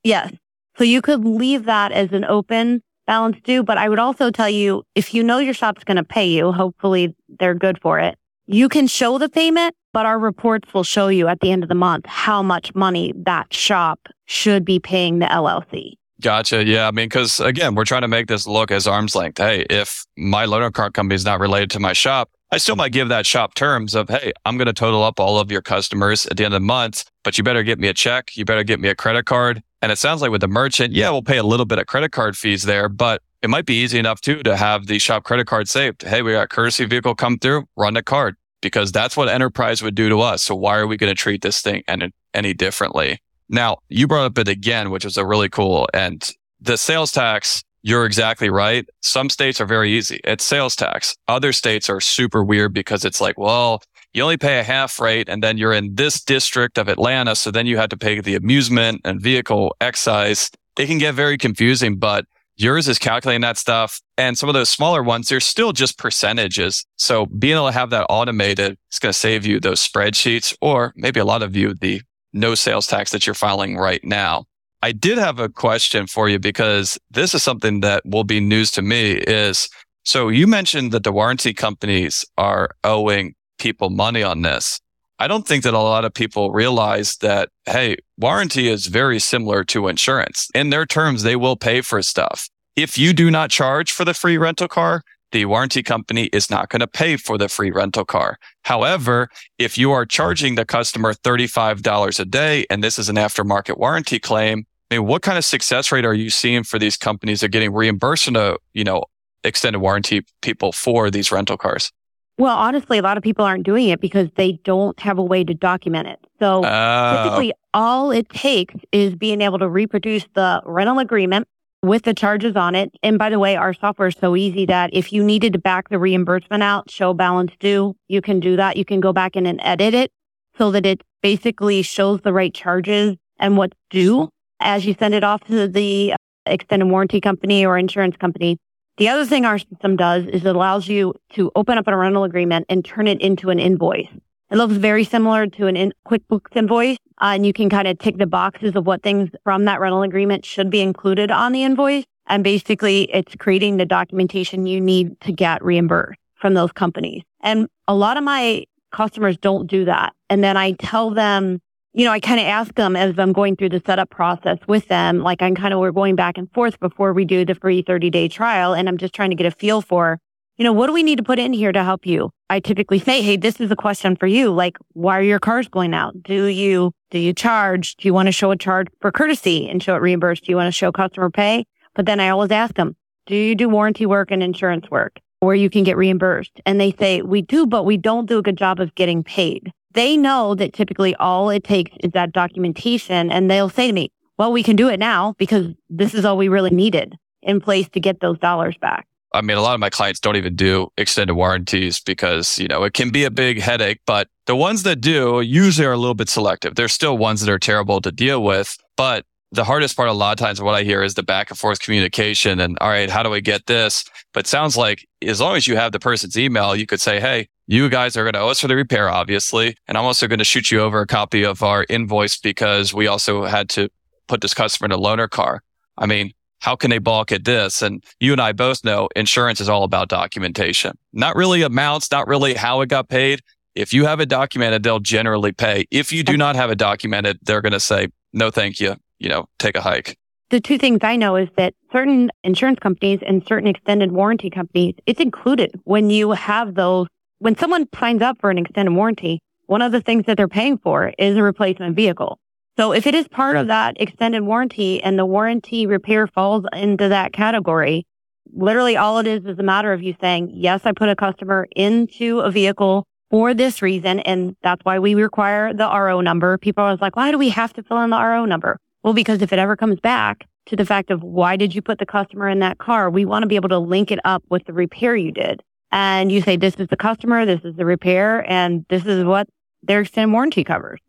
Yes. So you could leave that as an open balance due. But I would also tell you, if you know your shop's going to pay you, hopefully they're good for it. You can show the payment, but our reports will show you at the end of the month how much money that shop should be paying the LLC. Gotcha. Yeah. I mean, cause again, we're trying to make this look as arm's length. Hey, if my loaner car company is not related to my shop, I still might give that shop terms of, Hey, I'm going to total up all of your customers at the end of the month, but you better get me a check. You better get me a credit card. And it sounds like with the merchant, yeah, we'll pay a little bit of credit card fees there, but it might be easy enough too to have the shop credit card saved. Hey, we got courtesy vehicle come through, run the card because that's what enterprise would do to us. So why are we going to treat this thing any, any differently? Now you brought up it again, which is a really cool and the sales tax. You're exactly right. Some states are very easy. It's sales tax. Other states are super weird because it's like, well, you only pay a half rate and then you're in this district of Atlanta. So then you have to pay the amusement and vehicle excise. It can get very confusing, but yours is calculating that stuff. And some of those smaller ones, they're still just percentages. So being able to have that automated is going to save you those spreadsheets or maybe a lot of you, the no sales tax that you're filing right now. I did have a question for you because this is something that will be news to me is so you mentioned that the warranty companies are owing people money on this. I don't think that a lot of people realize that, hey, warranty is very similar to insurance. In their terms, they will pay for stuff. If you do not charge for the free rental car, the warranty company is not going to pay for the free rental car. However, if you are charging the customer $35 a day and this is an aftermarket warranty claim, I mean, what kind of success rate are you seeing for these companies that are getting reimbursed, you know, extended warranty people for these rental cars? Well, honestly, a lot of people aren't doing it because they don't have a way to document it. So Oh, typically all it takes is being able to reproduce the rental agreement with the charges on it. And by the way, our software is so easy that if you needed to back the reimbursement out, show balance due, you can do that. You can go back in and edit it so that it basically shows the right charges and what's due as you send it off to the uh, extended warranty company or insurance company. The other thing our system does is it allows you to open up a rental agreement and turn it into an invoice. It looks very similar to an in- QuickBooks invoice, uh, and you can kind of tick the boxes of what things from that rental agreement should be included on the invoice. And basically, it's creating the documentation you need to get reimbursed from those companies. And a lot of my customers don't do that. And then I tell them, you know, I kind of ask them as I'm going through the setup process with them, like I'm kind of, we're going back and forth before we do the free 30 day trial. And I'm just trying to get a feel for, you know, what do we need to put in here to help you? I typically say, Hey, this is a question for you. Like, why are your cars going out? Do you, do you charge? Do you want to show a charge for courtesy and show it reimbursed? Do you want to show customer pay? But then I always ask them, do you do warranty work and insurance work where you can get reimbursed? And they say, we do, but we don't do a good job of getting paid. They know that typically all it takes is that documentation and they'll say to me, well, we can do it now because this is all we really needed in place to get those dollars back. I mean, a lot of my clients don't even do extended warranties because, you know, it can be a big headache, but the ones that do usually are a little bit selective. There's still ones that are terrible to deal with, but the hardest part a lot of times what I hear is the back and forth communication and all right, how do I get this? But sounds like as long as you have the person's email, you could say, Hey, you guys are going to owe us for the repair, obviously. And I'm also going to shoot you over a copy of our invoice because we also had to put this customer in a loaner car. I mean, how can they balk at this? And you and I both know insurance is all about documentation, not really amounts, not really how it got paid. If you have it documented, they'll generally pay. If you do not have it documented, they're going to say, no, thank you. You know, take a hike. The two things I know is that certain insurance companies and certain extended warranty companies, it's included when you have those. When someone signs up for an extended warranty, one of the things that they're paying for is a replacement vehicle. So if it is part of that extended warranty and the warranty repair falls into that category, literally all it is is a matter of you saying, yes, I put a customer into a vehicle for this reason. And that's why we require the RO number. People are always like, why do we have to fill in the RO number? Well, because if it ever comes back to the fact of why did you put the customer in that car, we want to be able to link it up with the repair you did. And you say, this is the customer, this is the repair, and this is what their extended warranty covers.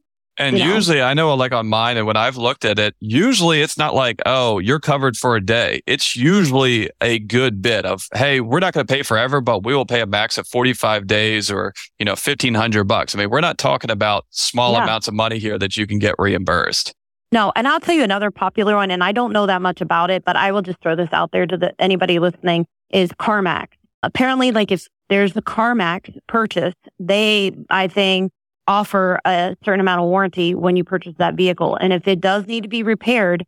And You know? usually I know like on mine and when I've looked at it, usually it's not like, oh, you're covered for a day. It's usually a good bit of, hey, we're not going to pay forever, but we will pay a max of 45 days or, you know, 1500 bucks. I mean, we're not talking about small Yeah. amounts of money here that you can get reimbursed. No, and I'll tell you another popular one, and I don't know that much about it, but I will just throw this out there to the, anybody listening is CarMax. Apparently, like if there's a CarMax purchase, they, I think, offer a certain amount of warranty when you purchase that vehicle. And if it does need to be repaired,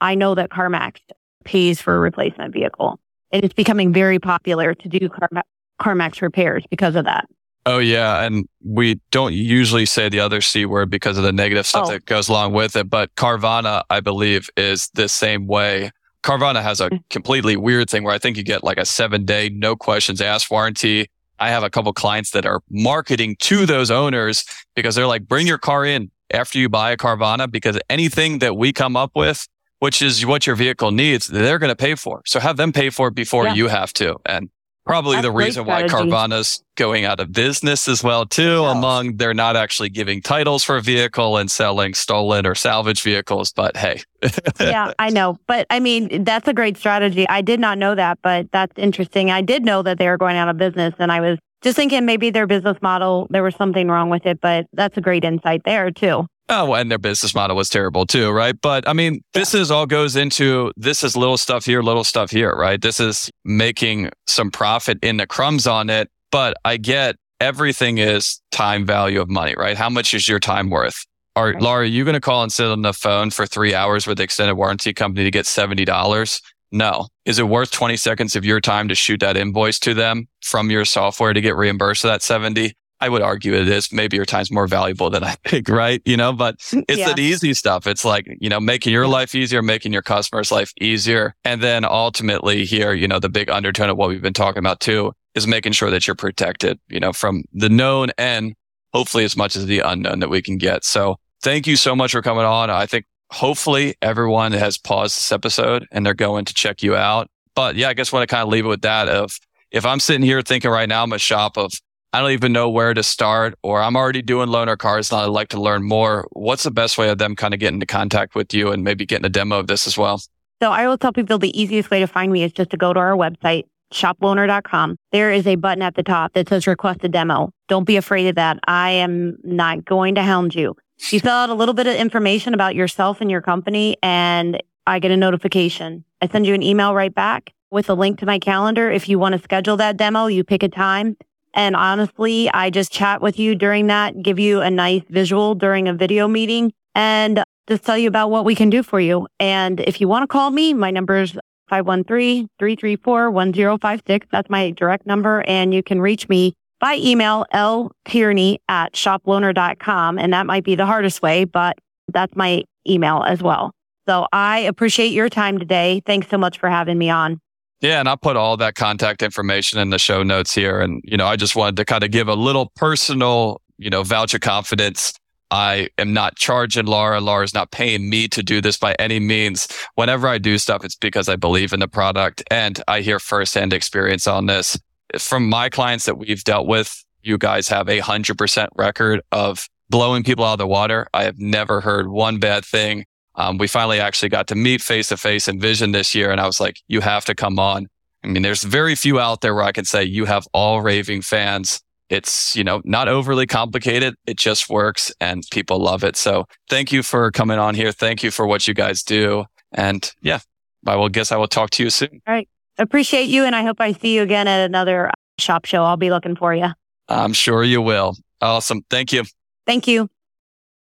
I know that CarMax pays for a replacement vehicle. And it's becoming very popular to do CarMax, CarMax repairs because of that. Oh yeah, and we don't usually say the other c word because of the negative stuff Oh. that goes along with it. But Carvana, I believe, is the same way. Carvana has a Mm. completely weird thing where I think you get like a seven day, no questions asked warranty. I have a couple clients that are marketing to those owners because they're like, bring your car in after you buy a Carvana because anything that we come up with, which is what your vehicle needs, they're going to pay for. So have them pay for it before Yeah. you have to. And probably That's the reason why. Carvana's going out of business as well too, Yeah. among they're not actually giving titles for a vehicle and selling stolen or salvage vehicles. But hey, [LAUGHS] yeah, I know. But I mean, that's a great strategy. I did not know that, but that's interesting. I did know that they were going out of business and I was just thinking maybe their business model, there was something wrong with it, but that's a great insight there too. Oh, and their business model was terrible too, right? But I mean, this is all goes into this is little stuff here, little stuff here, right? This is making some profit in the crumbs on it. But I get everything is time value of money, right? How much is your time worth? Are Right. Laura, are you going to call and sit on the phone for three hours with the extended warranty company to get seventy dollars? No. Is it worth 20 seconds of your time to shoot that invoice to them from your software to get reimbursed for that 70? I would argue it is. Maybe your time's more valuable than I [LAUGHS] think, right? You know, but it's Yeah. that easy stuff. It's like, you know, making your life easier, making your customer's life easier. And then ultimately here, you know, the big undertone of what we've been talking about too is making sure that you're protected, you know, from the known and hopefully as much as the unknown that we can get. So thank you so much for coming on. I think hopefully everyone has paused this episode and they're going to check you out. But yeah, I guess I want to kind of leave it with that of if I'm sitting here thinking right now, I'm a shop of I don't even know where to start, or I'm already doing loaner cars and I'd like to learn more. What's the best way of them kind of getting into contact with you and maybe getting a demo of this as well? So I will tell people the easiest way to find me is just to go to our website, shoploaner.com. There is a button at the top that says request a demo. Don't be afraid of that. I am not going to hound you. You fill out a little bit of information about yourself and your company and I get a notification. I send you an email right back with a link to my calendar. If you want to schedule that demo, you pick a time and honestly, I just chat with you during that, give you a nice visual during a video meeting and just tell you about what we can do for you. And if you want to call me, my number is 513-334-1056. That's my direct number. And you can reach me by email, ltierney at shoploaner.com. And that might be the hardest way, but that's my email as well. So I appreciate your time today. Thanks so much for having me on. Yeah, and I'll put all that contact information in the show notes here. And, you know, I just wanted to kind of give a little personal, you know, voucher confidence. I am not charging Laura. Laura's not paying me to do this by any means. Whenever I do stuff, it's because I believe in the product and I hear firsthand experience on this. From my clients that we've dealt with, you guys have a hundred percent record of blowing people out of the water. I have never heard one bad thing. Um, we finally actually got to meet face to face in Vision this year. And I was like, you have to come on. I mean, there's very few out there where I can say you have all raving fans. It's, you know, not overly complicated. It just works and people love it. So thank you for coming on here. Thank you for what you guys do. And yeah, I will guess I will talk to you soon. All right. Appreciate you. And I hope I see you again at another shop show. I'll be looking for you. I'm sure you will. Awesome. Thank you. Thank you.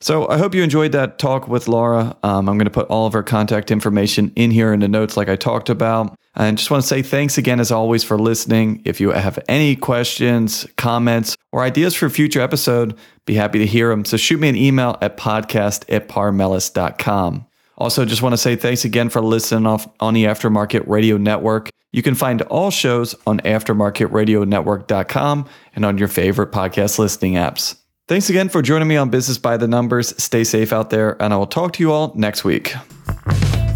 So I hope you enjoyed that talk with Laura. Um, I'm going to put all of her contact information in here in the notes, like I talked about. And just want to say thanks again, as always, for listening. If you have any questions, comments, or ideas for a future episode, be happy to hear them. So shoot me an email at podcast at paarmelis.com. Also, just want to say thanks again for listening off on the Aftermarket Radio Network. You can find all shows on aftermarketradionetwork.com and on your favorite podcast listening apps. Thanks again for joining me on Business by the Numbers. Stay safe out there, and I will talk to you all next week.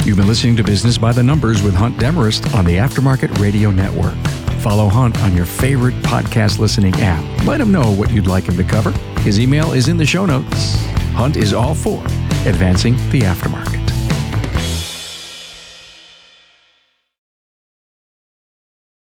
You've been listening to Business by the Numbers with Hunt Demarest on the Aftermarket Radio Network. Follow Hunt on your favorite podcast listening app. Let him know what you'd like him to cover. His email is in the show notes. Hunt is all for advancing the aftermarket.